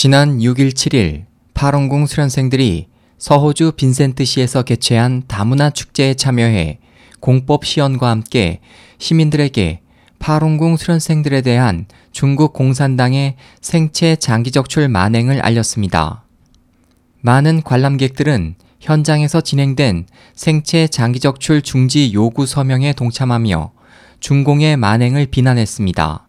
지난 6일 7일 파롱궁 수련생들이 서호주 빈센트시에서 개최한 다문화 축제에 참여해 공법 시연과 함께 시민들에게 파롱궁 수련생들에 대한 중국 공산당의 생체 장기적출 만행을 알렸습니다. 많은 관람객들은 현장에서 진행된 생체 장기적출 중지 요구 서명에 동참하며 중공의 만행을 비난했습니다.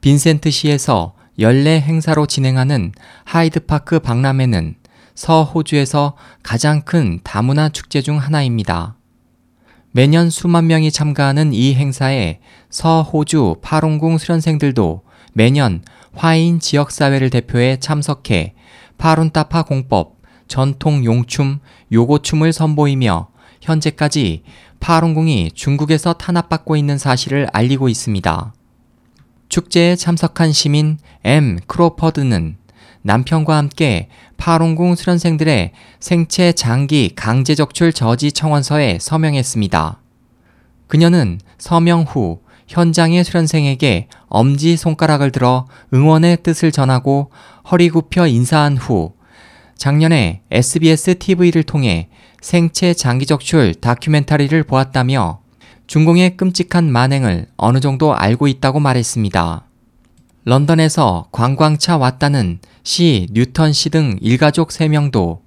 빈센트 시에서 연례 행사로 진행하는 하이드파크 박람회는 서호주에서 가장 큰 다문화 축제 중 하나입니다. 매년 수만 명이 참가하는 이 행사에 서호주 파롱궁 수련생들도 매년 화인 지역사회를 대표해 참석해 파룬타파 공법, 전통 용춤, 요고춤을 선보이며 현재까지 파룬궁이 중국에서 탄압받고 있는 사실을 알리고 있습니다. 축제에 참석한 시민 M. 크로퍼드는 남편과 함께 파롱궁 수련생들의 생체 장기 강제 적출 저지 청원서에 서명했습니다. 그녀는 서명 후 현장의 수련생에게 엄지 손가락을 들어 응원의 뜻을 전하고 허리 굽혀 인사한 후 작년에 SBS TV를 통해 생체 장기 적출 다큐멘터리를 보았다며 중공의 끔찍한 만행을 어느 정도 알고 있다고 말했습니다. 런던에서 관광차 왔다는 시 뉴턴 씨 등 일가족 3명도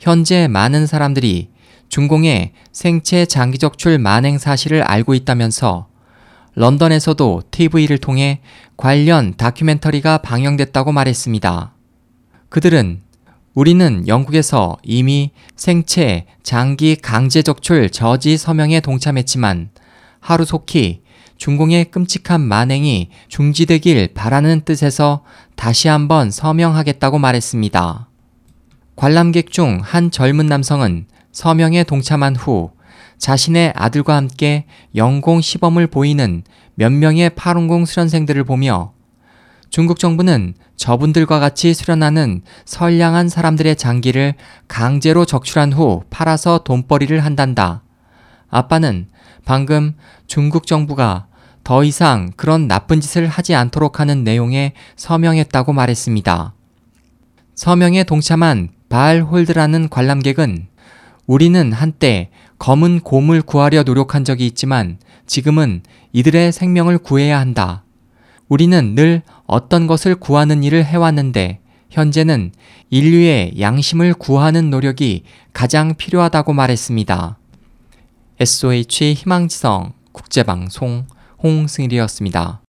현재 많은 사람들이 중공의 생체 장기 적출 만행 사실을 알고 있다면서 런던에서도 TV를 통해 관련 다큐멘터리가 방영됐다고 말했습니다. 그들은 우리는 영국에서 이미 생체 장기 강제 적출 저지 서명에 동참했지만 하루속히 중공의 끔찍한 만행이 중지되길 바라는 뜻에서 다시 한번 서명하겠다고 말했습니다. 관람객 중 한 젊은 남성은 서명에 동참한 후 자신의 아들과 함께 영공 시범을 보이는 몇 명의 파룬공 수련생들을 보며 중국 정부는 저분들과 같이 수련하는 선량한 사람들의 장기를 강제로 적출한 후 팔아서 돈벌이를 한단다. 아빠는 방금 중국 정부가 더 이상 그런 나쁜 짓을 하지 않도록 하는 내용에 서명했다고 말했습니다. 서명에 동참한 바알 홀드라는 관람객은 우리는 한때 검은 곰을 구하려 노력한 적이 있지만 지금은 이들의 생명을 구해야 한다. 우리는 늘 어떤 것을 구하는 일을 해왔는데 현재는 인류의 양심을 구하는 노력이 가장 필요하다고 말했습니다. SOH 희망지성 국제방송 홍승일이었습니다.